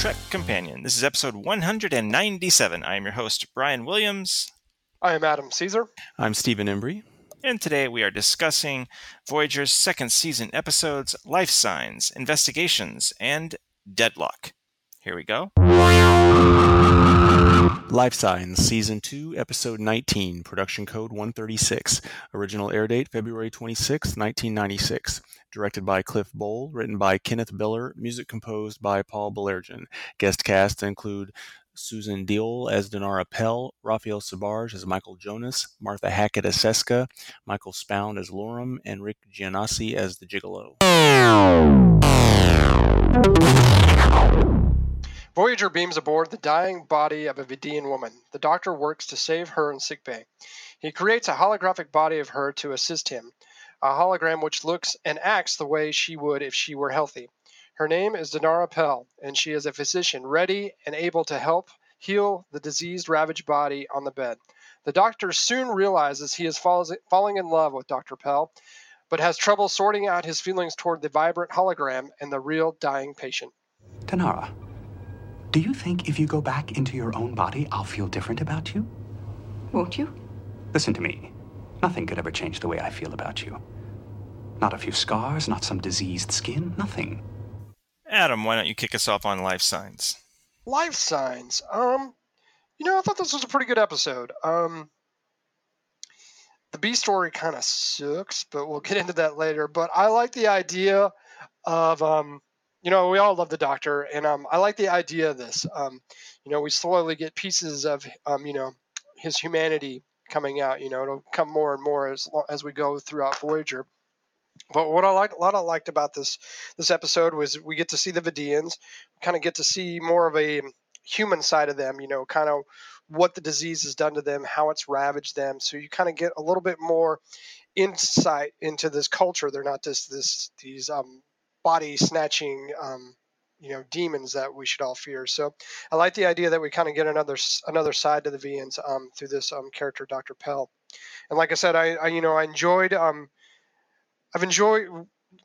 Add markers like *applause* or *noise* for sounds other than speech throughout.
to Trek Companion. This is episode 197. I am your host, Brian Williams. I am Adam Caesar. I'm Stephen Embry. And today we are discussing Voyager's second season episodes Life Signs, Investigations, and Deadlock. Here we go. Life Signs, Season 2, Episode 19, Production Code 136. Original air date February 26, 1996. Directed by Cliff Bole, written by Kenneth Biller, music composed by Paul Baillargeon. Guest cast include Susan Diol as Dinara Pell, Raphael Sbarge as Michael Jonas, Martha Hackett as Seska, Michael Spound as Lorum, and Rick Gianasi as the Gigolo. Voyager beams aboard the dying body of a Vidian woman. The doctor works to save her in sickbay. He creates a holographic body of her to assist him, a hologram which looks and acts the way she would if she were healthy. Her name is Dinara Pell, and she is a physician ready and able to help heal the diseased, ravaged body on the bed. The doctor soon realizes he is falling in love with Dr. Pell, but has trouble sorting out his feelings toward the vibrant hologram and the real dying patient. Dinara, do you think if you go back into your own body, I'll feel different about you? Won't you? Listen to me. Nothing could ever change the way I feel about you. Not a few scars, not some diseased skin, nothing. Adam, why don't you kick us off on Life Signs? Life Signs. Um, you know, I thought this was a pretty good episode. Um, the B story kind of sucks, but we'll get into that later. But I like the idea of um, you know, we all love the Doctor, and um, I like the idea of this. Um, you know, we slowly get pieces of, um, you know, his humanity coming out. You know, it'll come more and more as as we go throughout Voyager. But what I like, a lot I liked about this this episode was we get to see the Vidians, kind of get to see more of a human side of them. You know, kind of what the disease has done to them, how it's ravaged them. So you kind of get a little bit more insight into this culture. They're not just this these um, body snatching um, you know demons that we should all fear. So I like the idea that we kind of get another another side to the Vidians um, through this um, character, Dr. Pell. And like I said, I, I you know I enjoyed um, I've enjoyed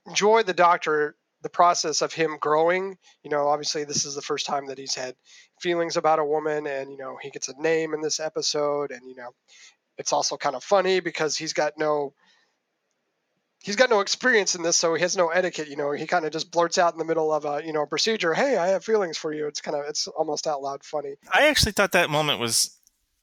enjoyed the Doctor the process of him growing. You know, obviously this is the first time that he's had feelings about a woman, and you know he gets a name in this episode, and you know it's also kind of funny because he's got no he's got no experience in this, so he has no etiquette. You know, he kind of just blurts out in the middle of a you know a procedure, "Hey, I have feelings for you." It's kind of it's almost out loud funny. I actually thought that moment was.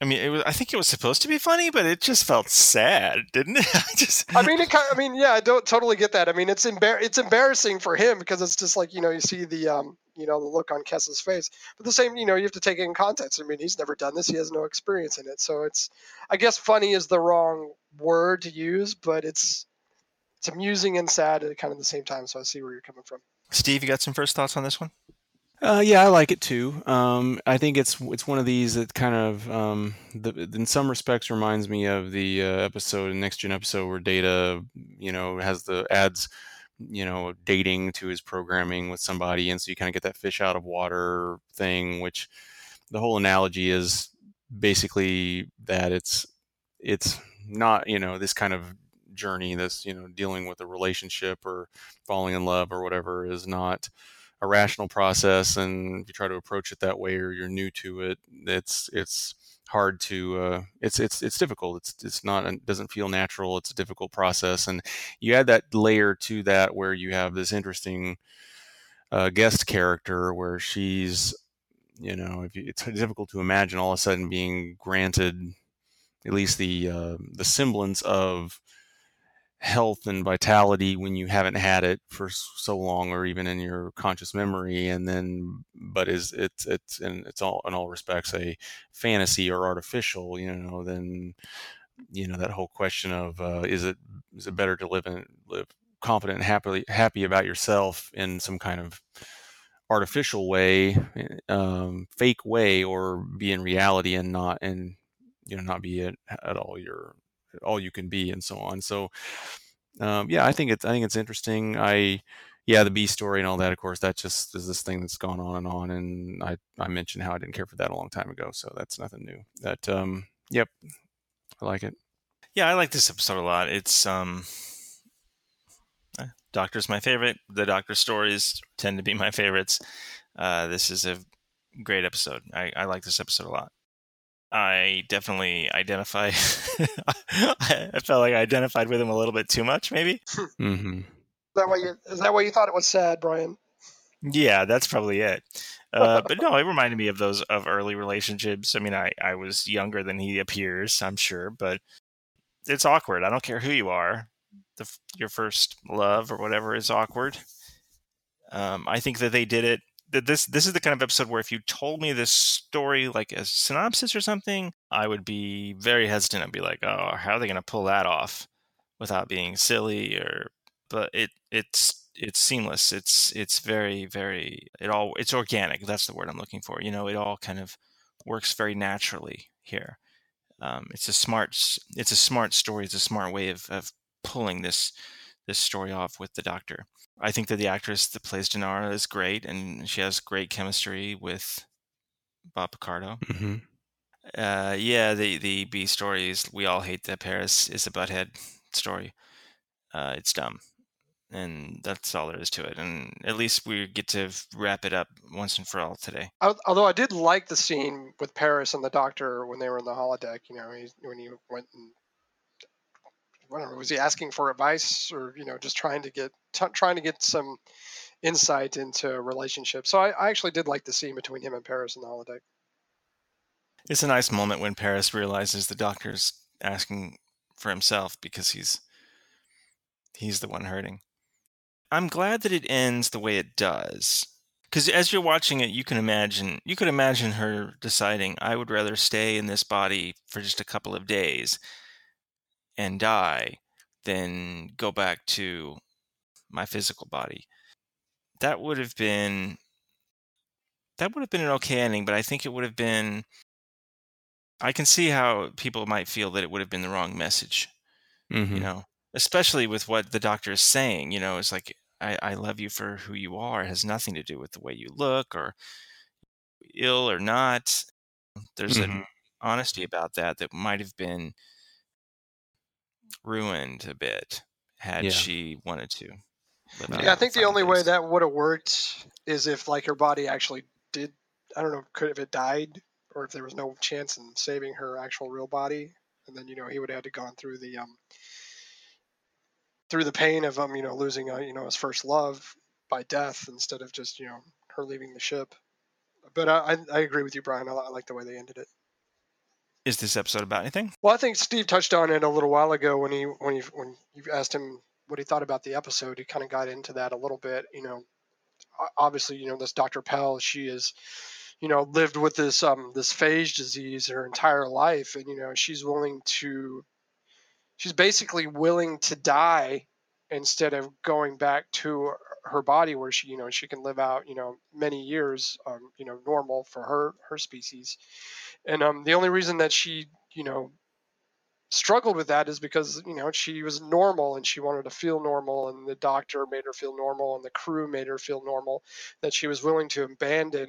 I mean, it was. I think it was supposed to be funny, but it just felt sad, didn't it? *laughs* I just. I mean, it kind of, I mean, yeah, I don't totally get that. I mean, it's embar- it's embarrassing for him because it's just like you know you see the um you know the look on Kes's face, but the same you know you have to take it in context. I mean, he's never done this; he has no experience in it, so it's. I guess funny is the wrong word to use, but it's it's amusing and sad at kind of the same time. So I see where you're coming from. Steve, you got some first thoughts on this one? Uh, yeah, I like it too. Um, I think it's it's one of these that kind of, um, the, in some respects, reminds me of the uh, episode, next gen episode, where Data, you know, has the ads, you know, dating to his programming with somebody, and so you kind of get that fish out of water thing. Which the whole analogy is basically that it's it's not you know this kind of journey this you know dealing with a relationship or falling in love or whatever is not a rational process and if you try to approach it that way or you're new to it it's it's hard to uh, it's it's it's difficult. It's it's not it doesn't feel natural. It's a difficult process and you add that layer to that where you have this interesting uh, guest character where she's you know you, it's difficult to imagine all of a sudden being granted at least the uh, the semblance of health and vitality when you haven't had it for so long or even in your conscious memory and then but is it's it's and it's all in all respects a fantasy or artificial you know then you know that whole question of uh, is it is it better to live and live confident and happily happy about yourself in some kind of artificial way um, fake way or be in reality and not and you know not be at, at all your all you can be and so on. So um, yeah, I think it's I think it's interesting. I yeah, the B story and all that, of course, that just is this thing that's gone on and on. And I, I mentioned how I didn't care for that a long time ago, so that's nothing new. That um, yep, I like it. Yeah, I like this episode a lot. It's um, eh, Doctor's my favorite. The Doctor stories tend to be my favorites. Uh, this is a great episode. I, I like this episode a lot. I definitely identify. *laughs* I felt like I identified with him a little bit too much, maybe. *laughs* Mm-hmm. Is that why you is that why you thought it was sad, Brian? Yeah, that's probably it. Uh, *laughs* but no, it reminded me of those of early relationships. I mean, I I was younger than he appears, I'm sure, but it's awkward. I don't care who you are. The your first love or whatever is awkward. Um, I think that they did it. This this is the kind of episode where if you told me this story like a synopsis or something, I would be very hesitant. I'd be like, oh, how are they going to pull that off without being silly or? But it it's it's seamless. It's it's very very it all it's organic. That's the word I'm looking for. You know, it all kind of works very naturally here. Um, it's a smart it's a smart story. It's a smart way of, of pulling this this story off with the doctor. I think that the actress that plays Dinara is great, and she has great chemistry with Bob Picardo. Mm-hmm. Uh, yeah, the the B stories we all hate that Paris is a butthead story. Uh, it's dumb, and that's all there is to it. And at least we get to wrap it up once and for all today. Although I did like the scene with Paris and the doctor when they were in the holodeck. You know, he, when he went and whatever was he asking for advice or you know just trying to get t- trying to get some insight into a relationship. So I, I actually did like the scene between him and Paris in the holodeck. It's a nice moment when Paris realizes the doctor's asking for himself because he's he's the one hurting. I'm glad that it ends the way it does. Because as you're watching it, you can imagine you could imagine her deciding, I would rather stay in this body for just a couple of days and die than go back to my physical body. That would have been that would have been an okay ending, but I think it would have been I can see how people might feel that it would have been the wrong message Mm-hmm. you know especially with what the doctor is saying you know it's like I, I love you for who you are it has nothing to do with the way you look or ill or not there's Mhm. an honesty about that that might have been ruined a bit had Yeah. she wanted to Yeah, I think the final only way that would have worked is if like her body actually did. I don't know, could if it died or if there was no chance in saving her actual real body, and then you know he would have had to gone through the um through the pain of um you know losing uh, you know his first love by death instead of just you know her leaving the ship. But I I, I agree with you, Brian. I, I like the way they ended it. Is this episode about anything Well, I think Steve touched on it a little while ago when he when he when you asked him what he thought about the episode. He kind of got into that a little bit. You know, obviously, you know this Dr. Pell. She is, you know, lived with this um this phage disease her entire life, and you know she's willing to, she's basically willing to die instead of going back to her body where she you know she can live out you know many years um you know normal for her her species. And um the only reason that she you know struggled with that is because you know she was normal and she wanted to feel normal and the doctor made her feel normal and the crew made her feel normal that she was willing to abandon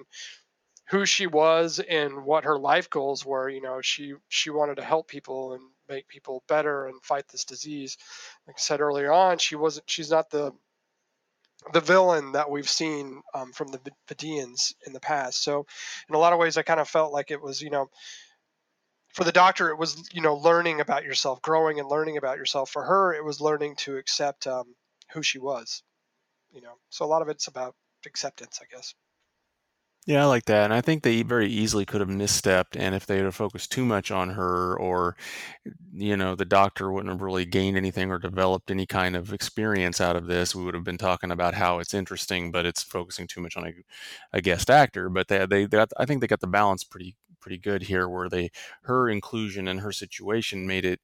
who she was and what her life goals were you know she she wanted to help people and make people better and fight this disease. Like i said earlier on she wasn't she's not the the villain that we've seen um, from the Vidians in the past. So, in a lot of ways, I kind of felt like it was, you know, for the doctor, it was, you know, learning about yourself, growing and learning about yourself. For her, it was learning to accept um, who she was, you know. So, a lot of it's about acceptance, I guess. Yeah, I like that. And I think they very easily could have misstepped. And if they had focused too much on her, or, you know, the doctor wouldn't have really gained anything or developed any kind of experience out of this, we would have been talking about how it's interesting, but it's focusing too much on a, a guest actor. But they, they, they got, I think they got the balance pretty, pretty good here where they, her inclusion and her situation made it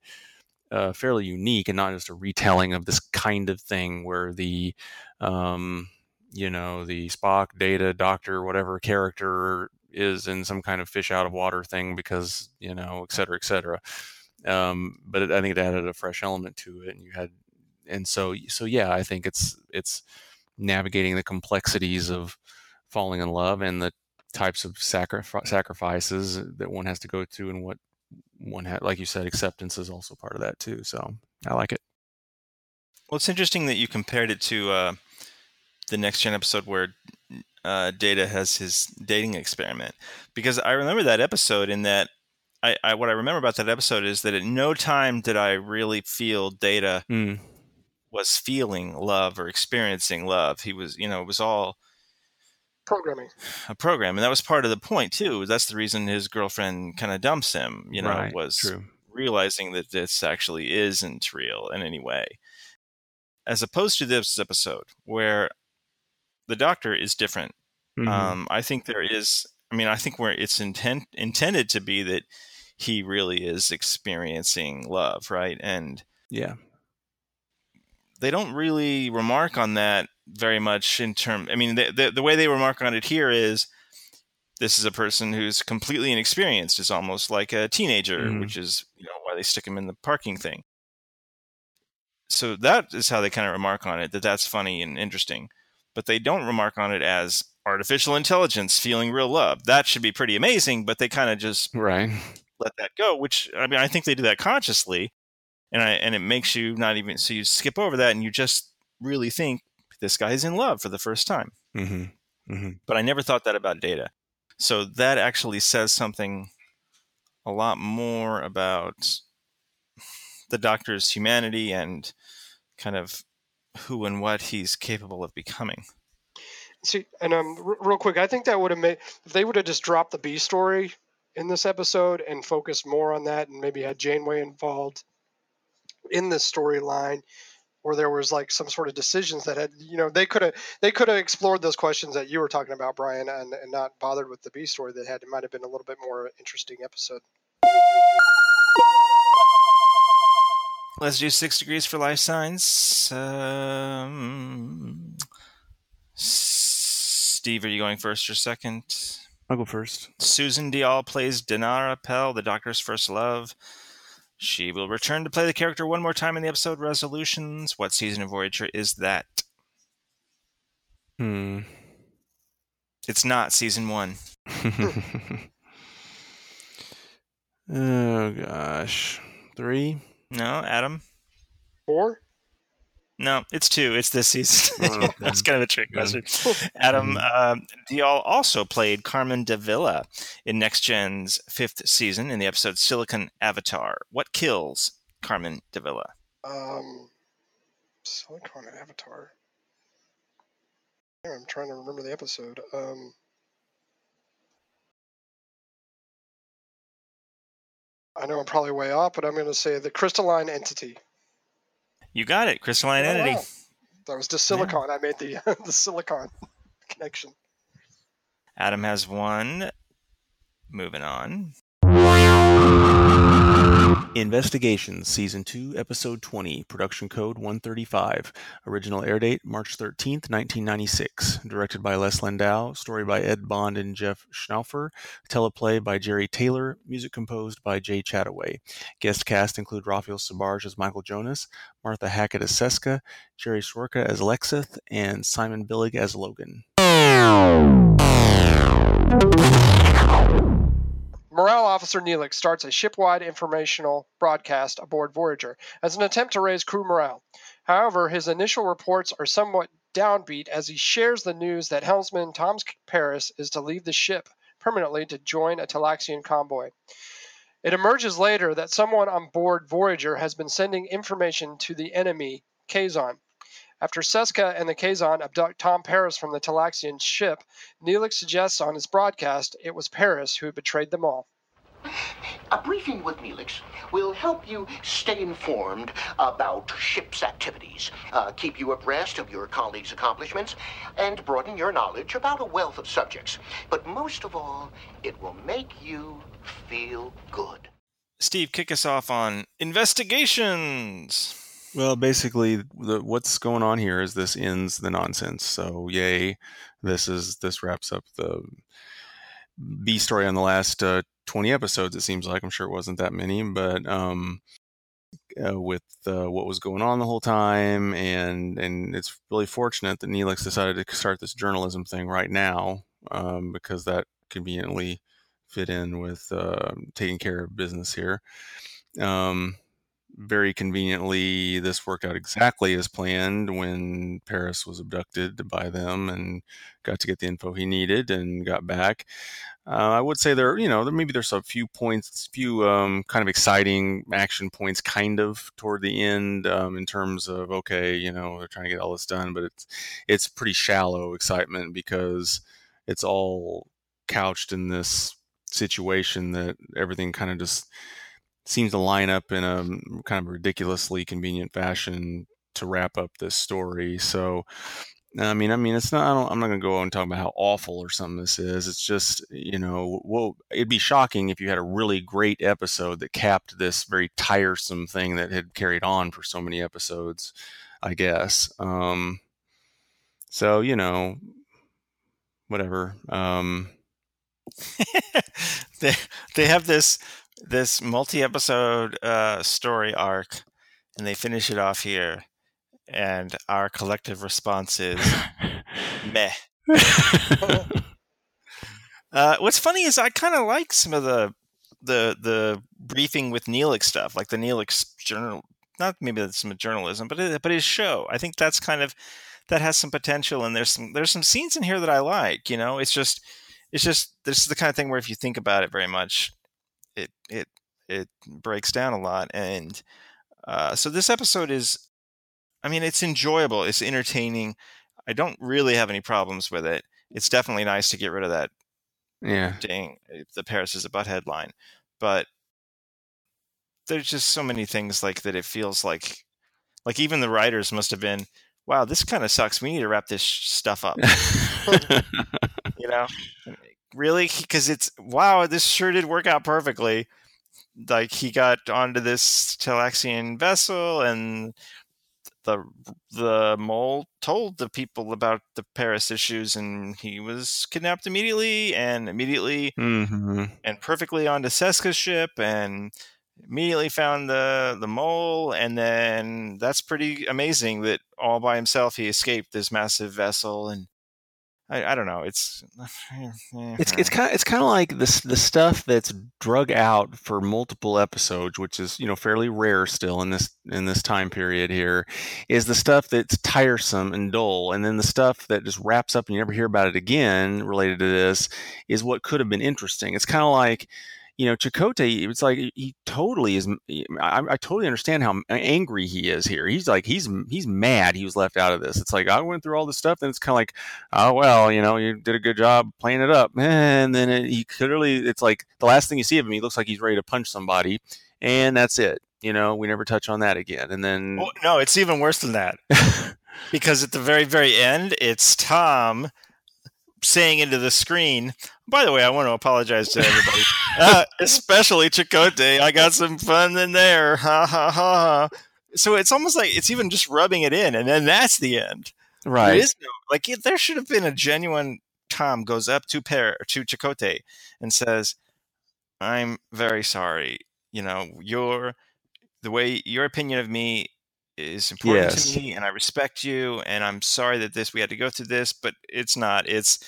uh, fairly unique and not just a retelling of this kind of thing where the, um, you know, the Spock, Data, Doctor, whatever character is in some kind of fish out of water thing because, you know, et cetera, et cetera. Um, but it, I think it added a fresh element to it. And you had, and so, so yeah, I think it's, it's navigating the complexities of falling in love and the types of sacri- sacrifices that one has to go to and what one had, like you said, acceptance is also part of that too. So I like it. Well, it's interesting that you compared it to uh, the next gen episode where uh, Data has his dating experiment because I remember that episode in that I, I, what I remember about that episode is that at no time did I really feel Data Mm. was feeling love or experiencing love. He was, you know, it was all Programming. a program, and that was part of the point too. That's the reason his girlfriend kind of dumps him. You know, right. was True. realizing that this actually isn't real in any way, as opposed to this episode where the doctor is different. Mhm. Um, I think there is. I mean, I think where it's intent intended to be that he really is experiencing love, right? And yeah. they don't really remark on that very much in term. I mean, the, the the way they remark on it here is this is a person who's completely inexperienced. Is almost like a teenager, Mhm. which is you know why they stick him in the parking thing. So that is how they kind of remark on it. That that's funny and interesting, but they don't remark on it as artificial intelligence feeling real love. That should be pretty amazing, but they kind of just Right. let that go. Which I mean, I think they do that consciously, and I and it makes you not even so you skip over that and you just really think this guy's in love for the first time. hmm hmm But I never thought that about Data. So that actually says something a lot more about the Doctor's humanity and kind of who and what he's capable of becoming. See, and um, r- real quick, I think that would have made if they would have just dropped the B story in this episode and focused more on that, and maybe had Janeway involved in this storyline, or there was like some sort of decisions that had, you know, they could have they could have explored those questions that you were talking about, Brian, and, and not bothered with the B story that had it might have been a little bit more interesting episode. Let's do six degrees for life signs. Um, Steve, are you going first or second? I'll go first. Susan Diol plays Dinara Pell, the Doctor's first love. She will return to play the character one more time in the episode Resolutions. What season of Voyager is that? Hmm. It's not season one. *laughs* oh gosh. Three. No, Adam? Four. No, it's two. It's this season. *laughs* Oh, *laughs* That's kind of a trick question. Adam um, Diol also played Carmen Davila in Next Gen's fifth season in the episode Silicon Avatar. What kills Carmen Davila? Um, Silicon Avatar. I'm trying to remember the episode. Um, I know I'm probably way off, but I'm going to say the crystalline entity. You got it, crystalline Oh, entity. wow. That was just silicon. I made the *laughs* the silicon connection. Adam has one. Moving on. Investigations, Season 2, Episode 20, Production Code 135. Original air date March 13th, 1996. Directed by Les Landau. Story by Ed Bond and Jeff Schnaufer. Teleplay by Jeri Taylor. Music composed by Jay Chattaway. Guest cast include Raphael Sbarge as Michael Jonas, Martha Hackett as Seska, Jerry Sroka as Laxeth, and Simon Billig as Logan. Morale Officer Neelix starts a shipwide informational broadcast aboard Voyager as an attempt to raise crew morale. However, his initial reports are somewhat downbeat as he shares the news that helmsman Tom Paris is to leave the ship permanently to join a Talaxian convoy. It emerges later that someone on board Voyager has been sending information to the enemy, Kazon. After Seska and the Kazon abduct Tom Paris from the Talaxian ship, Neelix suggests on his broadcast it was Paris who betrayed them all. A briefing with Neelix will help you stay informed about ship's activities, uh, keep you abreast of your colleagues' accomplishments, and broaden your knowledge about a wealth of subjects. But most of all, it will make you feel good. Steve, kick us off on investigations. Well, basically, the, what's going on here is this ends the nonsense. So, yay! This is this wraps up the B story on the last uh, twenty episodes. It seems like I'm sure it wasn't that many, but um, uh, with uh, what was going on the whole time, and and it's really fortunate that Neelix decided to start this journalism thing right now um, because that conveniently fit in with uh, taking care of business here. Um, very conveniently, this worked out exactly as planned when Paris was abducted by them and got to get the info he needed and got back. Uh, I would say there, you know, there maybe there's a few points, few um, kind of exciting action points, kind of toward the end um, in terms of okay, you know, they're trying to get all this done, but it's it's pretty shallow excitement because it's all couched in this situation that everything kind of just seems to line up in a kind of ridiculously convenient fashion to wrap up this story. So I mean, I mean, it's not. I am not going to go and talk about how awful or something this is. It's just, you know, well, it'd be shocking if you had a really great episode that capped this very tiresome thing that had carried on for so many episodes. I guess. Um, so you know, whatever. Um, *laughs* they they have this this multi episode uh, story arc, and they finish it off here and our collective response is *laughs* meh. uh, what's funny is I kind of like some of the the the briefing with Neelix stuff, like the Neelix journal. Not maybe that's some journalism, but it, but his show. I think that's kind of that has some potential, and there's some there's some scenes in here that I like. You know, it's just it's just this is the kind of thing where if you think about it very much, it it it breaks down a lot, and uh, so this episode is I mean, it's enjoyable. It's entertaining. I don't really have any problems with it. It's definitely nice to get rid of that. Yeah. Dang, the Paris is a butt headline, but there's just so many things like that. It feels like, like even the writers must have been, wow, this kind of sucks. We need to wrap this stuff up. *laughs* you know, really? Because it's wow, this sure did work out perfectly. Like he got onto this Talaxian vessel and the the mole told the people about the Paris issues, and he was kidnapped immediately, and immediately mm-hmm. and perfectly onto Seska's ship, and immediately found the the mole, and then that's pretty amazing that all by himself he escaped this massive vessel, and I, I don't know. It's *laughs* eh, it's eh. it's kind of it's kind of like this the stuff that's drug out for multiple episodes, which is you know fairly rare still in this in this time period here, is the stuff that's tiresome and dull, and then the stuff that just wraps up and you never hear about it again related to this is what could have been interesting. It's kind of like you know, Chakotay, it's like he totally is. I, I, totally understand how uh, angry he is here. He's like, he's he's mad he was left out of this. It's like I went through all this stuff, and it's kind of like, oh well, you know, you did a good job playing it up, and then it, he clearly, it's like the last thing you see of him, he looks like he's ready to punch somebody, and that's it. You know, we never touch on that again. And then, well, no, it's even worse than that, *laughs* because at the very very end, it's Tom saying into the screen. By the way, I want to apologize to everybody, uh, especially Chakotay. I got some fun in there. Ha ha ha. So it's almost like it's even just rubbing it in, and then that's the end. Right. There is no like it, there should have been a genuine Tom goes up to pair to Chakotay and says, "I'm very sorry. You know your the way your opinion of me is important yes. to me and I respect you and I'm sorry that this we had to go through this, but it's not. It's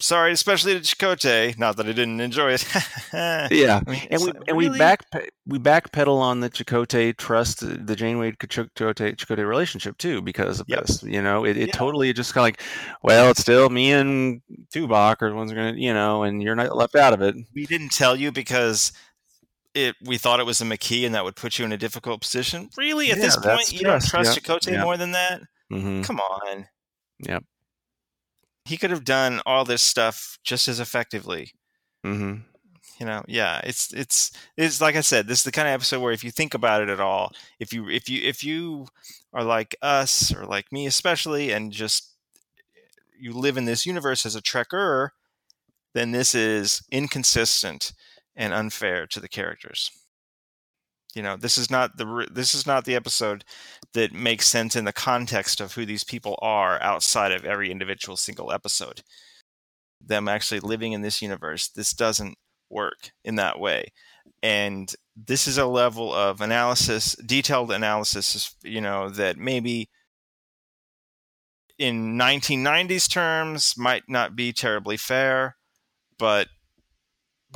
sorry, especially to Chakotay. Not that I didn't enjoy it. *laughs* yeah, I mean, and we and we back we backpedal on the Chakotay trust, the Janeway Chakotay Chakotay relationship too, because of yep. this. You know, it, it yeah. totally just kind of like, well, it's still me and Tuvok are the ones are gonna, you know, and you're not left out of it. We didn't tell you because it we thought it was a McKee and that would put you in a difficult position. Really, at yeah, this point, you don't trust yep. Chakotay yep. more than that? Mm-hmm. Come on. Yep. He could have done all this stuff just as effectively. Mm-hmm. You know, yeah, it's it's it's like I said, this is the kind of episode where if you think about it at all, if you if you if you are like us or like me especially, and just you live in this universe as a trekker, then this is inconsistent and unfair to the characters. You know, this is not the this is not the episode that makes sense in the context of who these people are outside of every individual single episode. Them actually living in this universe, this doesn't work in that way. And this is a level of analysis, detailed analysis, you know, that maybe in 1990s terms might not be terribly fair, but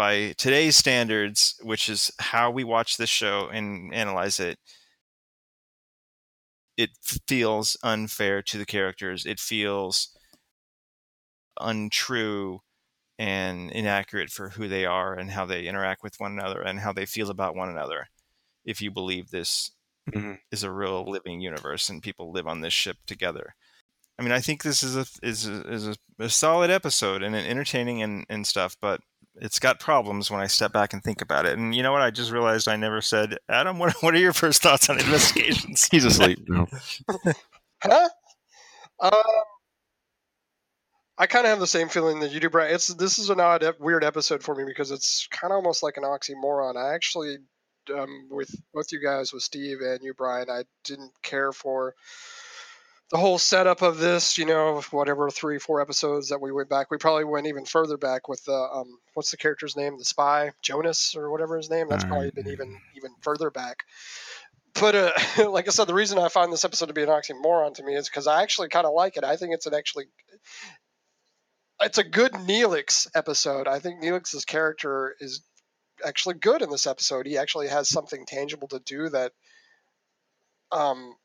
by today's standards, which is how we watch this show and analyze it, it feels unfair to the characters. It feels untrue and inaccurate for who they are and how they interact with one another and how they feel about one another. If you believe this mm-hmm. is a real living universe and people live on this ship together. I mean, I think this is a is a, is a, a solid episode and entertaining and, and stuff, but it's got problems when I step back and think about it. And you know what? I just realized I never said, Adam. What what are your first thoughts on investigations? *laughs* He's asleep. No. *laughs* huh? Um, I kind of have the same feeling that you do, Brian. It's this is an odd, weird episode for me because it's kind of almost like an oxymoron. I actually, um, with both you guys, with Steve and you, Brian, I didn't care for the whole setup of this, you know, whatever three, four episodes that we went back, we probably went even further back with the um, what's the character's name, the spy Jonas or whatever his name. That's probably been even even further back. But uh, *laughs* like I said, the reason I find this episode to be an oxymoron to me is because I actually kind of like it. I think it's an actually it's a good Neelix episode. I think Neelix's character is actually good in this episode. He actually has something tangible to do that um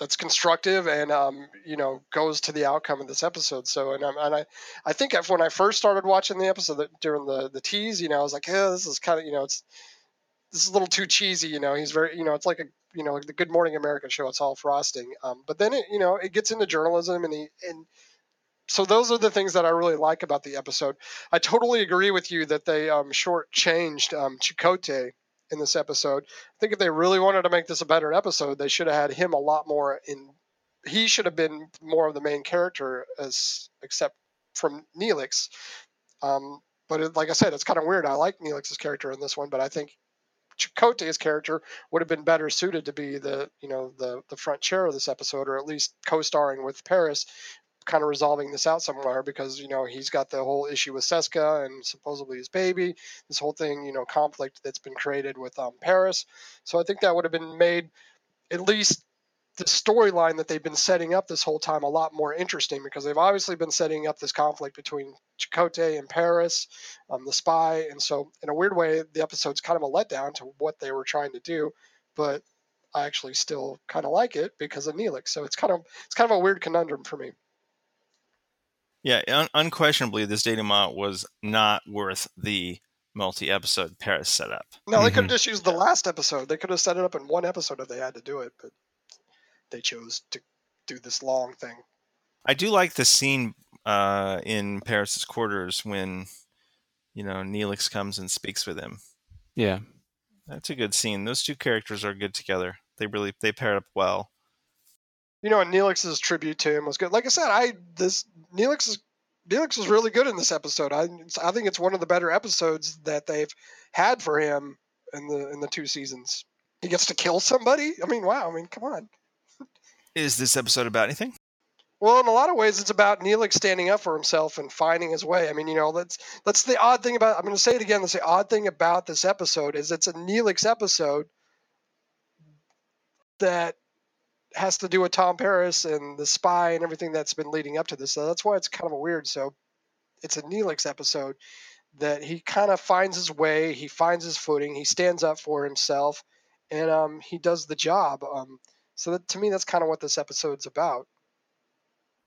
that's constructive and um, you know goes to the outcome of this episode. So and, and I I think when I first started watching the episode during the the tease, you know, I was like, yeah, this is kind of you know it's this is a little too cheesy. You know, he's very you know it's like a you know the Good Morning America show. It's all frosting. Um, but then it you know it gets into journalism and he and so those are the things that I really like about the episode. I totally agree with you that they um, shortchanged um, Chakotay in this episode. I think if they really wanted to make this a better episode, they should have had him a lot more in. He should have been more of the main character, as except from Neelix. Um, but it, like I said, it's kind of weird. I like Neelix's character in this one, but I think Chakotay's character would have been better suited to be the you know the the front chair of this episode, or at least co-starring with Paris, kind of resolving this out somewhere because you know he's got the whole issue with Seska and supposedly his baby, this whole thing, you know, conflict that's been created with um, Paris. So I think that would have been made at least the storyline that they've been setting up this whole time a lot more interesting because they've obviously been setting up this conflict between Chakotay and Paris, um, the spy, and so in a weird way, the episode's kind of a letdown to what they were trying to do, but I actually still kind of like it because of Neelix. So it's kind of it's kind of a weird conundrum for me. Yeah, un- unquestionably, this data denouement was not worth the multi-episode Paris setup. No, they mm-hmm. could have just used the last episode. They could have set it up in one episode if they had to do it, but they chose to do this long thing. I do like the scene uh, in Paris's quarters when you know Neelix comes and speaks with him. Yeah, that's a good scene. Those two characters are good together. They really they pair up well you know, and Neelix's tribute to him was good. Like I said, I this Neelix is Neelix was really good in this episode. I I think it's one of the better episodes that they've had for him in the in the two seasons. He gets to kill somebody. I mean, wow. I mean, come on. Is this episode about anything? Well, in a lot of ways, it's about Neelix standing up for himself and finding his way. I mean, you know, that's that's the odd thing about. I'm going to say it again. That's the odd thing about this episode is it's a Neelix episode that has to do with Tom Paris and the spy and everything that's been leading up to this. So that's why it's kind of a weird. So it's a Neelix episode that he kind of finds his way, he finds his footing, he stands up for himself, and um, he does the job. Um, so that, to me, that's kind of what this episode's about.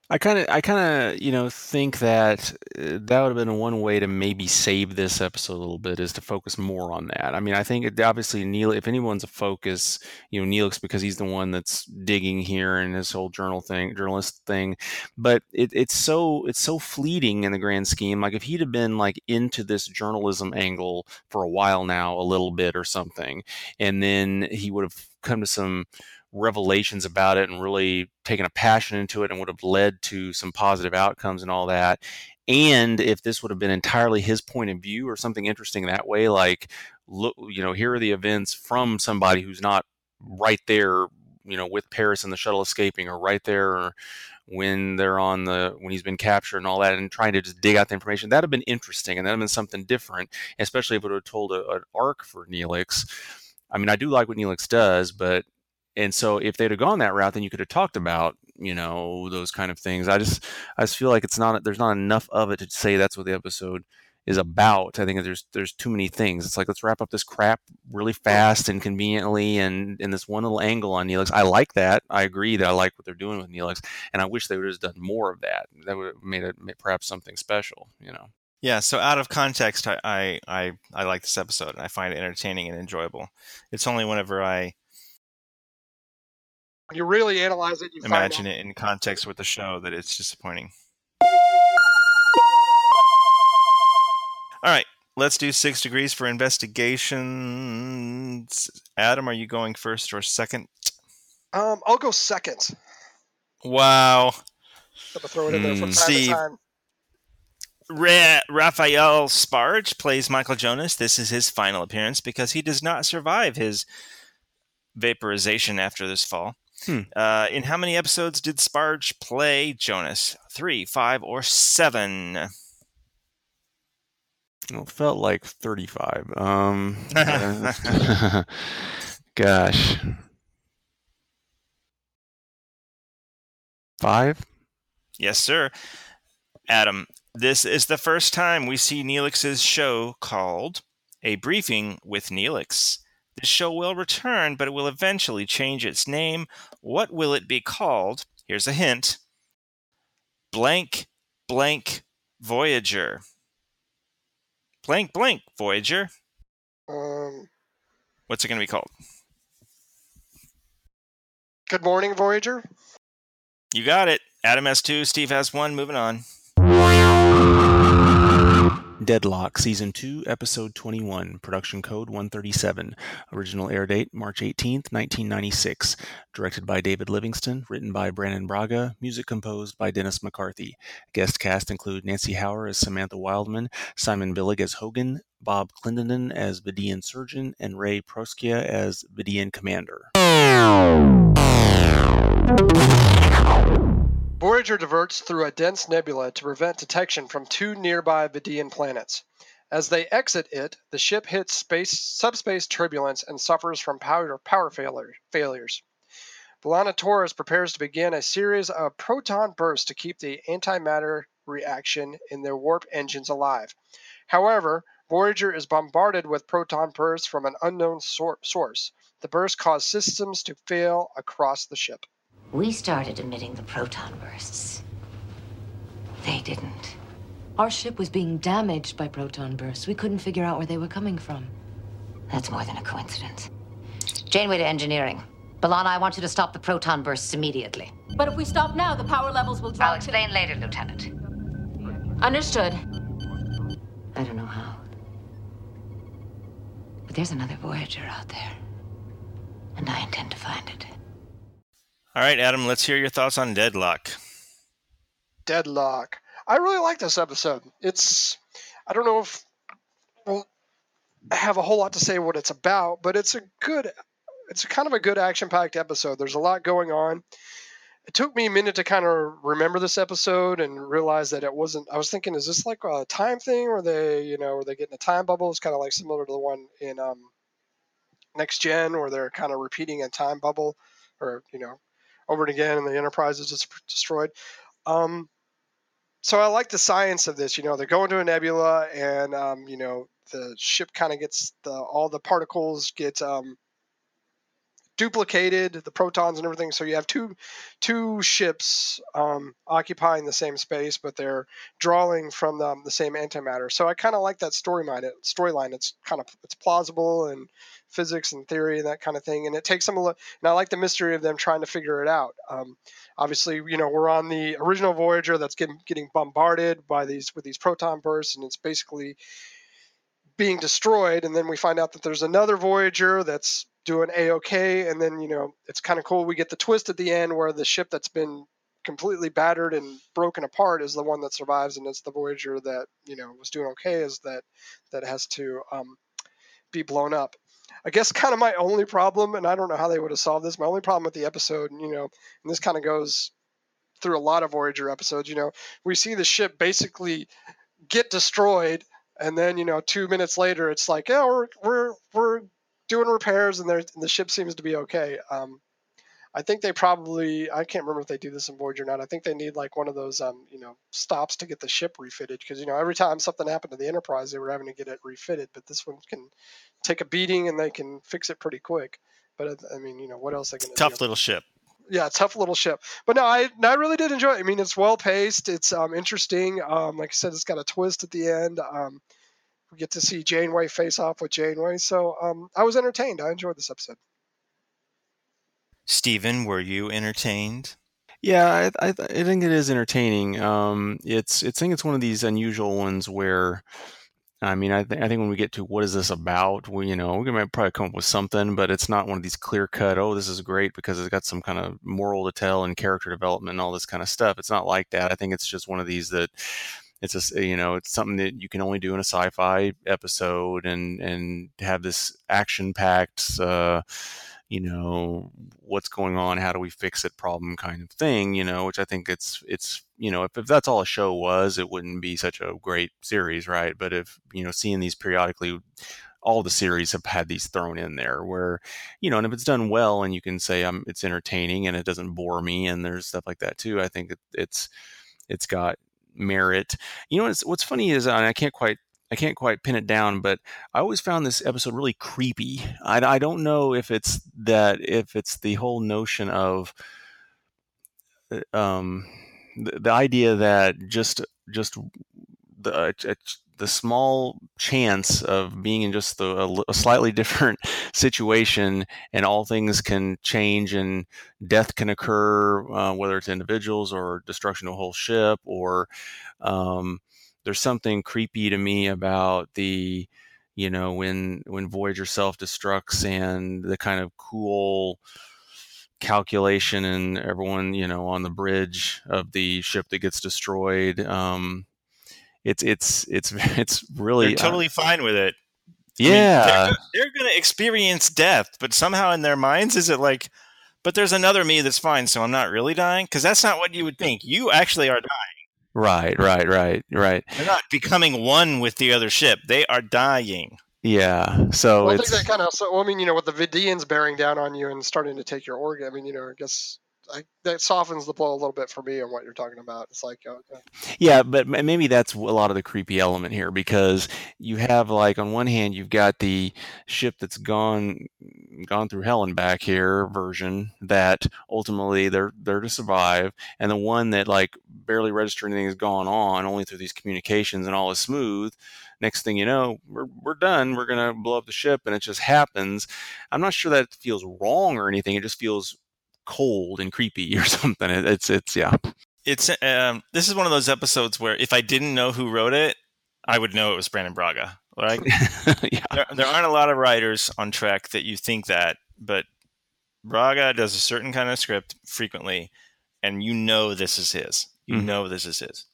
I kind of, I kind of, you know, think that uh, that would have been one way to maybe save this episode a little bit is to focus more on that. I mean, I think it, obviously Neil, if anyone's a focus, you know, Neelix because he's the one that's digging here and this whole journal thing, journalist thing. But it, it's so, it's so fleeting in the grand scheme. Like if he'd have been like into this journalism angle for a while now, a little bit or something, and then he would have come to some revelations about it and really taken a passion into it and would have led to some positive outcomes and all that. And if this would have been entirely his point of view or something interesting that way, like, look, you know, here are the events from somebody who's not right there, you know, with Paris and the shuttle escaping or right there when they're on the when he's been captured and all that and trying to just dig out the information that'd have been interesting and that'd have been something different especially if it would have told a, an arc for neelix i mean i do like what neelix does but and so if they'd have gone that route then you could have talked about you know those kind of things i just i just feel like it's not there's not enough of it to say that's what the episode is about. I think there's there's too many things. It's like let's wrap up this crap really fast and conveniently, and in this one little angle on Neelix. I like that. I agree that I like what they're doing with Neelix, and I wish they would have done more of that. That would have made it perhaps something special. You know. Yeah, so out of context, I, I, I, I like this episode and I find it entertaining and enjoyable. It's only whenever I you really analyze it, you imagine find it in context with the show that it's disappointing. All right, let's do six degrees for investigations. Adam, are you going first or second? Um, I'll go second. Wow. I'm gonna throw it in there from Hmm. time Steve. to time. Ra- Raphael Sbarge plays Michael Jonas. This is his final appearance because he does not survive his vaporization after this fall. Hmm. Uh, in how many episodes did Sbarge play Jonas? Three, five, or seven? Well, it felt like 35. Um, *laughs* *laughs* gosh. Five? Yes, sir. Adam, this is the first time we see Neelix's show called A Briefing with Neelix. This show will return, but it will eventually change its name. What will it be called? Here's a hint Blank, blank, Voyager. Blank, blank, Voyager. Um, What's it going to be called? good morning, Voyager. You got it. Adam has two, Steve has one. Moving on. Deadlock, Season 2, Episode 21, Production Code 137. Original air date March 18th, 1996. Directed by David Livingston, written by Brannon Braga, music composed by Dennis McCarthy. Guest cast include Nancy Hower as Samantha Wildman, Simon Billig as Hogan, Bob Clendenin as Vidian Surgeon, and Ray Proscia as Vidian Commander. Voyager diverts through a dense nebula to prevent detection from two nearby Vidian planets. As they exit it, the ship hits space subspace turbulence and suffers from power, power failure, failures. B'Elanna Torres prepares to begin a series of proton bursts to keep the antimatter reaction in their warp engines alive. However, Voyager is bombarded with proton bursts from an unknown sor- source. The bursts cause systems to fail across the ship. We started emitting the proton bursts. They didn't. Our ship was being damaged by proton bursts. We couldn't figure out where they were coming from. That's more than a coincidence. Janeway to engineering. B'Elanna, I want you to stop the proton bursts immediately. But if we stop now, the power levels will drop. I'll explain later, Lieutenant. Understood. I don't know how. But there's another Voyager out there. And I intend to find it. All right, Adam, let's hear your thoughts on Deadlock. Deadlock. I really like this episode. It's I don't know if we'll have a whole lot to say what it's about, but it's a good it's kind of a good action-packed episode. There's a lot going on. It took me a minute to kind of remember this episode and realize that it wasn't I was thinking is this like a time thing or they, you know, are they getting a time bubble? It's kind of like similar to the one in um Next Gen where they're kind of repeating a time bubble or, you know, over and again and the Enterprise is destroyed. Um so I like the science of this. You know, they're going to a nebula, and um, you know the ship kind of gets the all the particles get um, duplicated, the protons and everything. So you have two two ships um, occupying the same space, but they're drawing from the, the same antimatter. So I kind of like that storyline. Storyline. It's kind of it's plausible and physics and theory and that kind of thing. And it takes them a look. And I like the mystery of them trying to figure it out. Um, obviously, you know, we're on the original Voyager that's getting getting bombarded by these with these proton bursts, and it's basically being destroyed. And then we find out that there's another Voyager that's doing a okay, and then you know it's kind of cool. We get the twist at the end where the ship that's been completely battered and broken apart is the one that survives, and it's the Voyager that you know was doing okay is that that has to um, be blown up. I guess kind of my only problem, and I don't know how they would have solved this. My only problem with the episode, you know, and this kind of goes through a lot of Voyager episodes. You know, we see the ship basically get destroyed, and then you know, two minutes later, it's like, yeah, we're we're we're doing repairs, and, and the ship seems to be okay. Um, I think they probably I can't remember if they do this in Voyager or not. I think they need like one of those um you know stops to get the ship refitted because you know every time something happened to the Enterprise they were having to get it refitted, but this one can take a beating and they can fix it pretty quick. But uh, I mean you know what else they can tough little ship. Yeah, tough little ship. But no, I I really did enjoy it. I mean it's well paced. It's um interesting. Um like I said, it's got a twist at the end. Um we get to see Janeway face off with Janeway. So um, I was entertained. I enjoyed this episode. Stephen, were you entertained? Yeah, I, I, I think it is entertaining. Um, it's it's I think it's one of these unusual ones where, I mean, I, th- I think when we get to what is this about, we you know we might probably come up with something, but it's not one of these clear cut. Oh, this is great because it's got some kind of moral to tell and character development and all this kind of stuff. It's not like that. I think it's just one of these that it's a you know it's something that you can only do in a sci-fi episode and and have this action packed. Uh, you know what's going on how do we fix it problem kind of thing you know which i think it's it's you know if, if that's all a show was it wouldn't be such a great series right? But if you know seeing these periodically all the series have had these thrown in there where you know and if it's done well and you can say um, it's entertaining and it doesn't bore me and there's stuff like that too i think it, it's it's got merit. You know what's, what's funny is and i can't quite I can't quite pin it down, but I always found this episode really creepy. I, I don't know if it's that if it's the whole notion of uh, um, the, the idea that just just the uh, the small chance of being in just the, a, a, slightly *laughs* different situation and all things can change and death can occur uh, whether it's individuals or destruction of a whole ship or um, there's something creepy to me about the you know when when voyager self-destructs and the kind of cool calculation and everyone you know on the bridge of the ship that gets destroyed um it's it's it's *laughs* it's really they're totally uh, fine with it. Yeah I mean, they're, they're gonna experience death but somehow in their minds is it like but there's another me that's fine so i'm not really dying? Because that's not what you would think. You actually are dying Right, right, right, right. They're not becoming one with the other ship. They are dying. Yeah. So well, it's, I think that kind of. So, well, I mean, you know, with the Vidians bearing down on you and starting to take your organ. I mean, you know, I guess I, that softens the blow a little bit for me on what you're talking about. It's like, oh, okay. yeah, but maybe that's a lot of the creepy element here because you have like on one hand you've got the ship that's gone gone through hell and back here version that ultimately they're they're to survive, and the one that like barely register anything has gone on only through these communications and all is smooth. Next thing you know, we're we're done. We're gonna blow up the ship, and it just happens. I'm not sure that feels wrong or anything. It just feels cold and creepy *laughs* or something. It's it's yeah. It's um, this is one of those episodes where if I didn't know who wrote it, I would know it was Brannon Braga. Right? *laughs* yeah. there, there aren't a lot of writers on Trek that you think that, but Braga does a certain kind of script frequently, and you know this is his. You mm know this is his.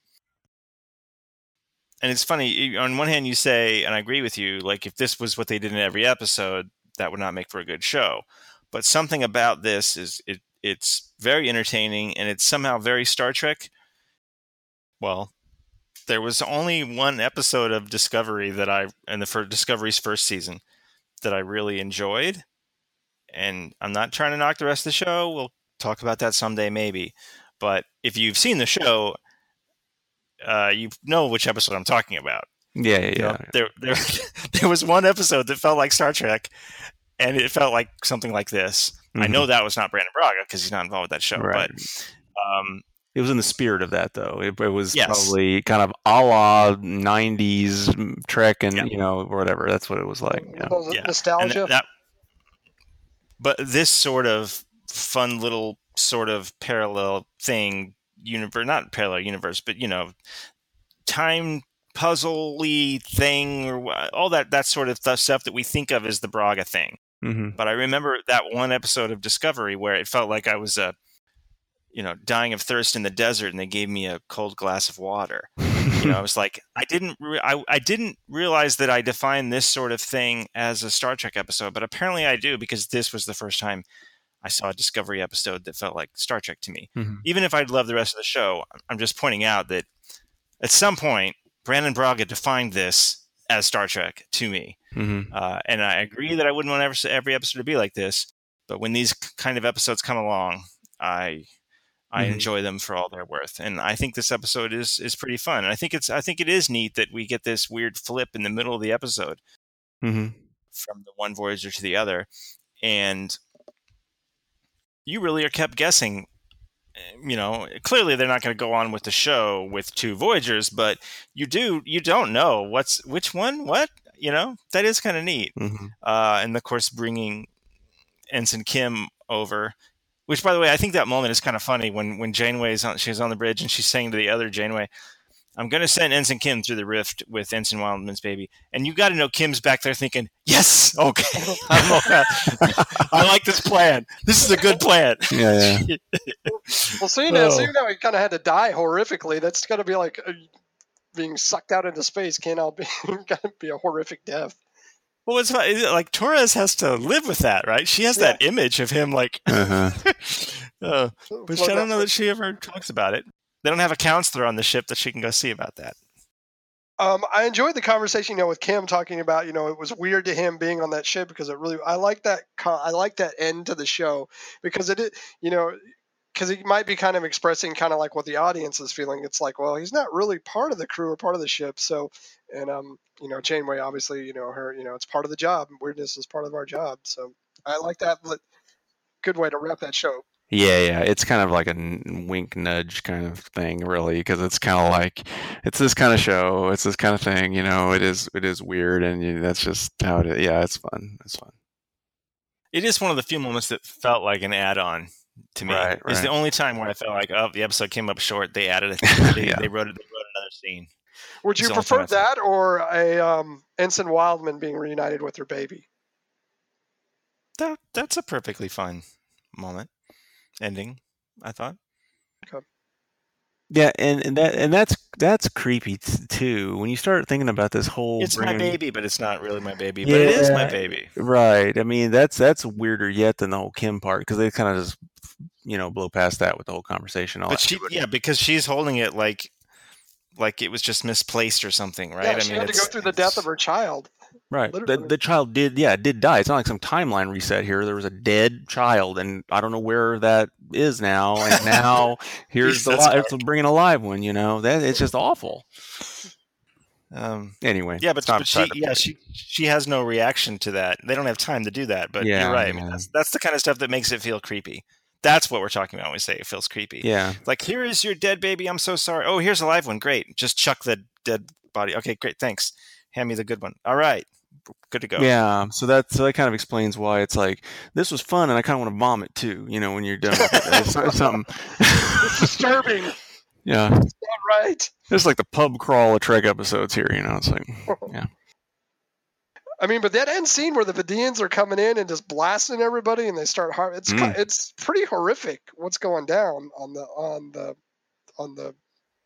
And it's funny. On one hand, you say, and I agree with you. Like if this was what they did in every episode, that would not make for a good show but something about this is it it's very entertaining and it's somehow very Star Trek. Well, there was only one episode of Discovery that I in the for Discovery's first season that I really enjoyed, and I'm not trying to knock the rest of the show. We'll talk about that someday, maybe. But if you've seen the show, uh, you know which episode I'm talking about. Yeah, yeah, yeah. You know, there, there, *laughs* there was one episode that felt like Star Trek, and it felt like something like this. Mm-hmm. I know that was not Brannon Braga because he's not involved with that show, right. but um, it was in the spirit of that though. It, it was yes. probably kind of a la '90s Trek, and yeah. you know whatever. That's what it was like. Yeah, yeah. nostalgia. That, but this sort of fun little sort of parallel thing universe, not parallel universe, but you know, time puzzly thing or all that that sort of stuff that we think of as the Braga thing. Mm-hmm. But I remember that one episode of Discovery where it felt like I was, uh, you know, dying of thirst in the desert, and they gave me a cold glass of water. *laughs* you know, I was like, I didn't, re- I, I didn't realize that I defined this sort of thing as a Star Trek episode, but apparently I do because this was the first time I saw a Discovery episode that felt like Star Trek to me. Mm-hmm. Even if I'd love the rest of the show, I'm just pointing out that at some point, Brannon Braga defined this as Star Trek to me. Mm-hmm. Uh, and I agree that I wouldn't want every, every episode to be like this, but when these kind of episodes come along, I I Mhm. enjoy them for all they're worth, and I think this episode is is pretty fun. And I think it's I think it is neat that we get this weird flip in the middle of the episode hmm from the one Voyager to the other, and you really are kept guessing. You know, clearly they're not going to go on with the show with two Voyagers, but you do you don't know what's which one what you know that is kind of neat. hmm Uh, and of course, bringing Ensign Kim over, which by the way, I think that moment is kind of funny when when Janeway's on she's on the bridge and she's saying to the other Janeway, "I'm going to send Ensign Kim through the rift with Ensign Wildman's baby," and you got to know Kim's back there thinking, "Yes, okay, *laughs* I'm okay. *laughs* I like this plan. This is a good plan." Yeah, yeah. Well, seeing as Oh. seeing how he kind of had to die horrifically, that's got to be like uh, being sucked out into space. Can't all be *laughs* got to be a horrific death. Well, it's fu- like Torres has to live with that, right? She has that image of him like, Uh-huh. uh, but Float I don't know that she ever talks about it. They don't have a counselor on the ship that she can go see about that. Um, I enjoyed the conversation, you know, with Kim talking about, you know, it was weird to him being on that ship because it really, I like that, I like that end to the show because it, you know, because he might be kind of expressing kind of like what the audience is feeling. It's like, well, he's not really part of the crew or part of the ship. So, and um, you know, Janeway, obviously, you know, her, you know, it's part of the job. Weirdness is part of our job. So I like that. Good way to wrap that show. Yeah, yeah, it's kind of like a n- wink nudge kind of thing, really, because it's kind of like it's this kind of show, it's this kind of thing, you know. It is, it is weird, and you, that's just how it is. Yeah, it's fun. It's fun. It is one of the few moments that felt like an add-on to me. Right, It's the only time where I felt like, oh, the episode came up short. They added a *laughs* they, Yeah. they wrote it. They wrote another scene. Would It's you the only time prefer that or a um, Ensign Wildman being reunited with her baby? That that's a perfectly fine moment ending. I thought. Yeah, and, and that and that's that's creepy t- too. When you start thinking about this whole It's my baby, but it's not really my baby. But it is my baby. Right. I mean, that's that's weirder yet than the whole Kim part because they kind of just you know blow past that with the whole conversation. All But she, yeah, because she's holding it like, like it was just misplaced or something, right? Yeah, I she mean, had to go through the death of her child. Right. The, Literally. the child did, yeah, did die. It's not like some timeline reset here. There was a dead child, and I don't know where that is now. And *laughs* now here's the li- it's bringing a live one. You know that it's just awful. Um, Anyway, yeah, but, but she, yeah, she she has no reaction to that. They don't have time to do that. But Yeah, you're right. I mean, that's, that's the kind of stuff that makes it feel creepy. That's what we're talking about when we say it feels creepy. yeah, Like, here is your dead baby. I'm so sorry. Oh, here's a live one. Great. Just chuck the dead body. Okay, great. Thanks. Hand me the good one. All right. Good to go. yeah. So that so that kind of explains why it's like this was fun, and I kind of want to vomit too. You know, when you're done, with it. it's, it's something. *laughs* It's disturbing. Not yeah, right. it's like the pub crawl of Trek episodes here. You know, it's like *laughs* yeah. I mean, but that end scene where the Vidians are coming in and just blasting everybody, and they start har- it's Mm. it's pretty horrific what's going down on the on the on the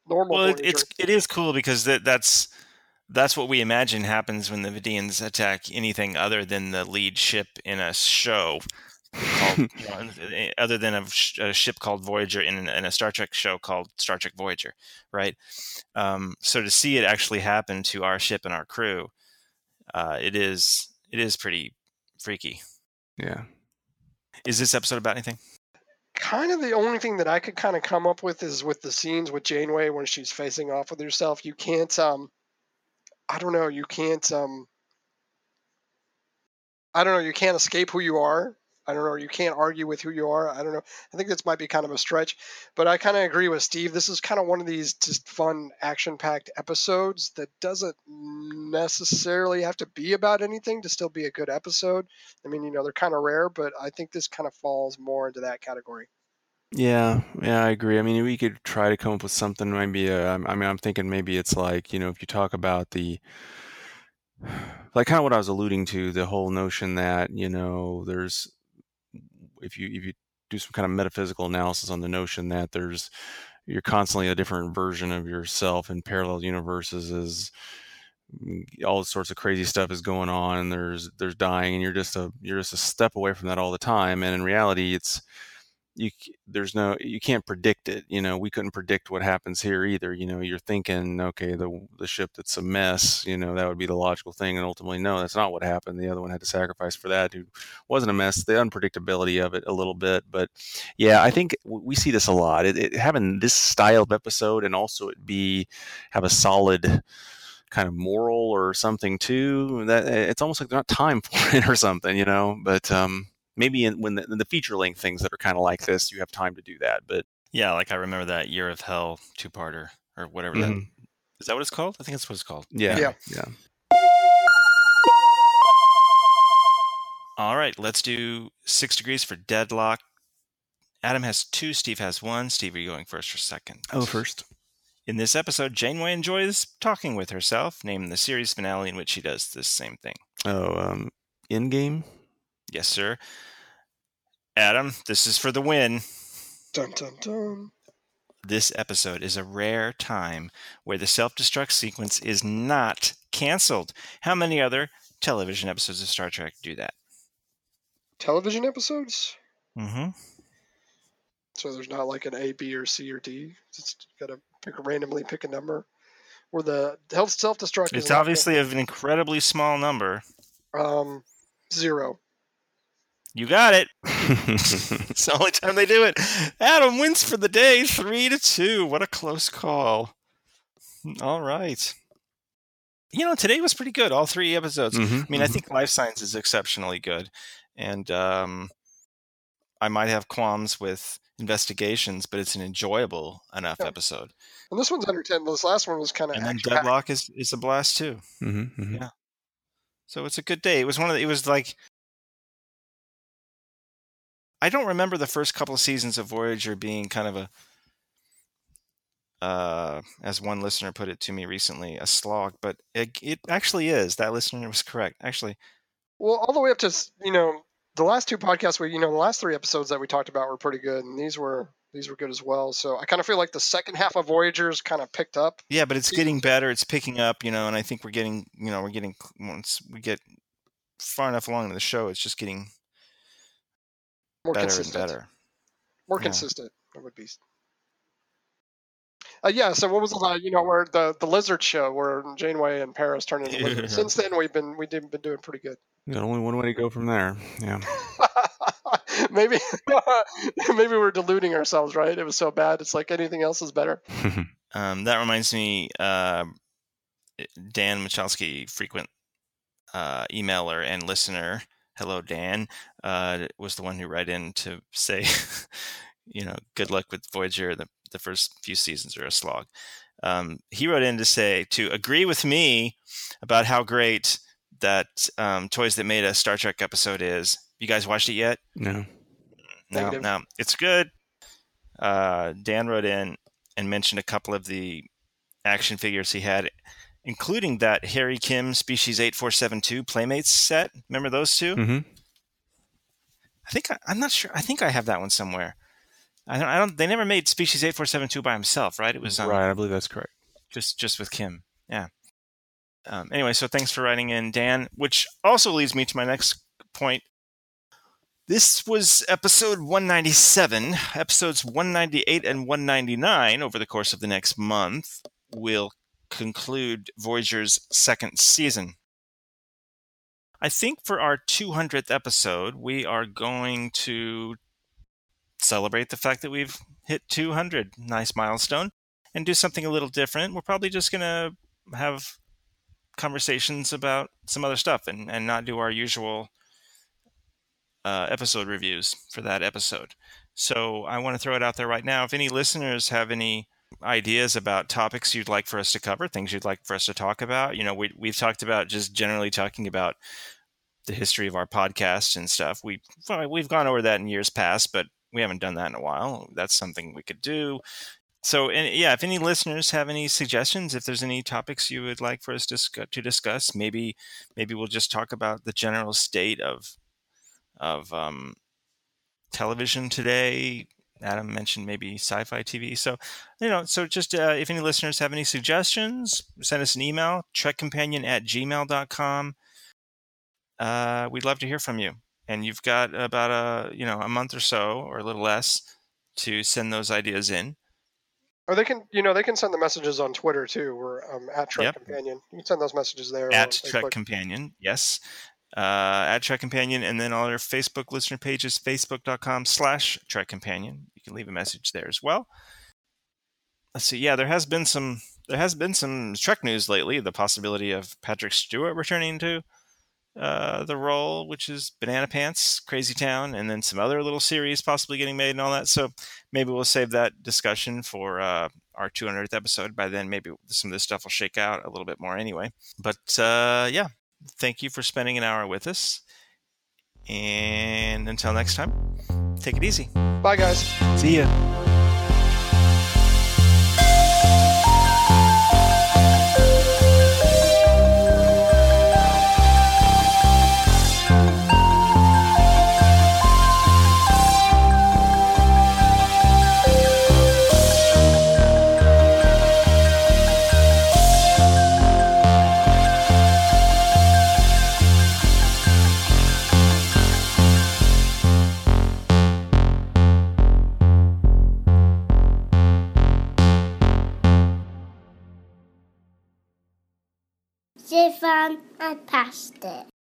normal. Well, Voyager. it's it is cool because that that's that's what we imagine happens when the Vidians attack anything other than the lead ship in a show. Called, *laughs* you know, other than a, sh- a ship called Voyager in, in a Star Trek show called Star Trek Voyager, right? Um, so to see it actually happen to our ship and our crew, uh, it is it is pretty freaky. yeah. Is this episode about anything? kind of the only thing that I could kind of come up with is with the scenes with Janeway when she's facing off with herself. You can't, um, I don't know, you can't, um, I don't know, you can't escape who you are. I don't know, you can't argue with who you are. I don't know. I think this might be kind of a stretch, but I kind of agree with Steve. This is kind of one of these just fun, action packed episodes that doesn't necessarily have to be about anything to still be a good episode. I mean, you know, they're kind of rare, but I think this kind of falls more into that category. Yeah, yeah, I agree. I mean, we could try to come up with something. Maybe, uh, I mean, I'm thinking maybe it's like, you know, if you talk about the, like kind of what I was alluding to, the whole notion that, you know, there's, if you if you do some kind of metaphysical analysis on the notion that there's, you're constantly a different version of yourself in parallel universes is all sorts of crazy stuff is going on and there's there's dying and you're just a you're just a step away from that all the time and in reality it's you there's no you can't predict it you know we couldn't predict what happens here either you know you're thinking okay the the ship that's a mess you know that would be the logical thing and ultimately no that's not what happened the other one had to sacrifice for that who wasn't a mess the unpredictability of it a little bit but yeah i think we see this a lot it, it having this style of episode and also it be have a solid kind of moral or something too that it's almost like they're not time *laughs* for it or something you know but um maybe in when the, in the feature length things that are kind of like this, you have time to do that. But Yeah, like I remember that Year of Hell two parter or whatever that Mhm. is that what it's called? I think that's what it's called. yeah, Yeah. yeah. All right, let's do six degrees for deadlock. Adam has two, Steve has one. Steve, are you going first or second? Oh, first. In this episode, Janeway enjoys talking with herself, named the series finale in which she does this same thing. Oh, um, Endgame. Yes, sir. Adam, this is for the win. Dun dun dun. This episode is a rare time where the self destruct sequence is not canceled. How many other television episodes of Star Trek do that? Television episodes. Mm-hmm. So there's not like an A, B, or C or D. Just gotta pick randomly pick a number. Where the health self destruct. It's obviously an incredibly small number. um zero. You got it. *laughs* it's the only time they do it. Adam wins for the day, three to two. What a close call. All right. You know, today was pretty good. All three episodes. Mhm, I mean, I mhm. think Lifesigns is exceptionally good, and um, I might have qualms with investigations, but it's an enjoyable enough Yeah. episode. And this one's under ten. This last one was kind of And then Deadlock is is a blast too. Mhm, mhm. Yeah. So it's a good day. It was one of the, it was like I don't remember the first couple of seasons of Voyager being kind of a uh as one listener put it to me recently, a slog, but it it actually is. That listener was correct. Actually, Well, all the way up to you know the last two podcasts we you know the last three episodes that we talked about were pretty good, and these were these were good as well. So I kind of feel like the second half of Voyager's kind of picked up. yeah, but it's getting better. It's picking up, you know, and I think we're getting, you know, we're getting once we get far enough along in the show, it's just getting More better and consistent. better. More Yeah. consistent. It would be. Uh, yeah. So what was the you know where the the lizard show where Janeway and Paris turned into lizards? Yeah. *laughs* Since then we've been we've been doing pretty good. Got only one way to go from there. Yeah. *laughs* maybe *laughs* maybe we're deluding ourselves, right? It was so bad. It's like anything else is better. Um, that reminds me, uh, Dan Michalski, frequent uh, emailer and listener. Hello, Dan. Uh, was the one who wrote in to say, *laughs* you know, good luck with Voyager. The the first few seasons are a slog. Um, he wrote in to say to agree with me about how great that um, Toys That Made a Star Trek episode is. You guys watched it yet? no. No, Negative. no, it's good. Uh, Dan wrote in and mentioned a couple of the action figures he had, including that Harry Kim Species 8472 Playmates set. Remember those 2 hmm I think I, I'm not sure. I think I have that one somewhere. I don't. I don't. They never made Species 8472 by himself, right? It was um, Right. I believe that's correct. just just with Kim. Yeah. Um, anyway, so thanks for writing in, Dan. Which also leads me to my next point. This was episode 197. Episodes 198 and 199 over the course of the next month will conclude Voyager's second season. I think for our 200th episode, we are going to celebrate the fact that we've hit 200. Nice milestone and do something a little different. We're probably just going to have conversations about some other stuff and, and not do our usual uh, episode reviews for that episode. So I want to throw it out there right now. If any listeners have any ideas about topics you'd like for us to cover, things you'd like for us to talk about, you know, we, we've talked about just generally talking about the history of our podcast and stuff. We we've gone over that in years past, but we haven't done that in a while. That's something we could do. So, and yeah, if any listeners have any suggestions, if there's any topics you would like for us to, to discuss, maybe maybe we'll just talk about the general state of of um, television today. Adam mentioned maybe sci-fi TV. So, you know, so just uh, if any listeners have any suggestions, send us an email, trekcompanion at gmail.com. Uh, we'd love to hear from you. and you've got about a you know a month or so or a little less to send those ideas in. Or they can, you know, they can send the messages on Twitter too. We're um, at Trek Yep. Companion. You can send those messages there. at Trek Companion, yes. Uh, at Trek Companion, and then on our Facebook listener page is facebook.com slash Trek Companion. You can leave a message there as well. Let's see. Yeah, there has been some there has been some Trek news lately. The possibility of Patrick Stewart returning to uh, the role, which is Banana Pants, Crazy Town, and then some other little series possibly getting made and all that. So maybe we'll save that discussion for uh, our 200th episode. By then, maybe some of this stuff will shake out a little bit more anyway. But uh, yeah, thank you for spending an hour with us. And until next time, take it easy. Bye, guys. See ya. I passed it.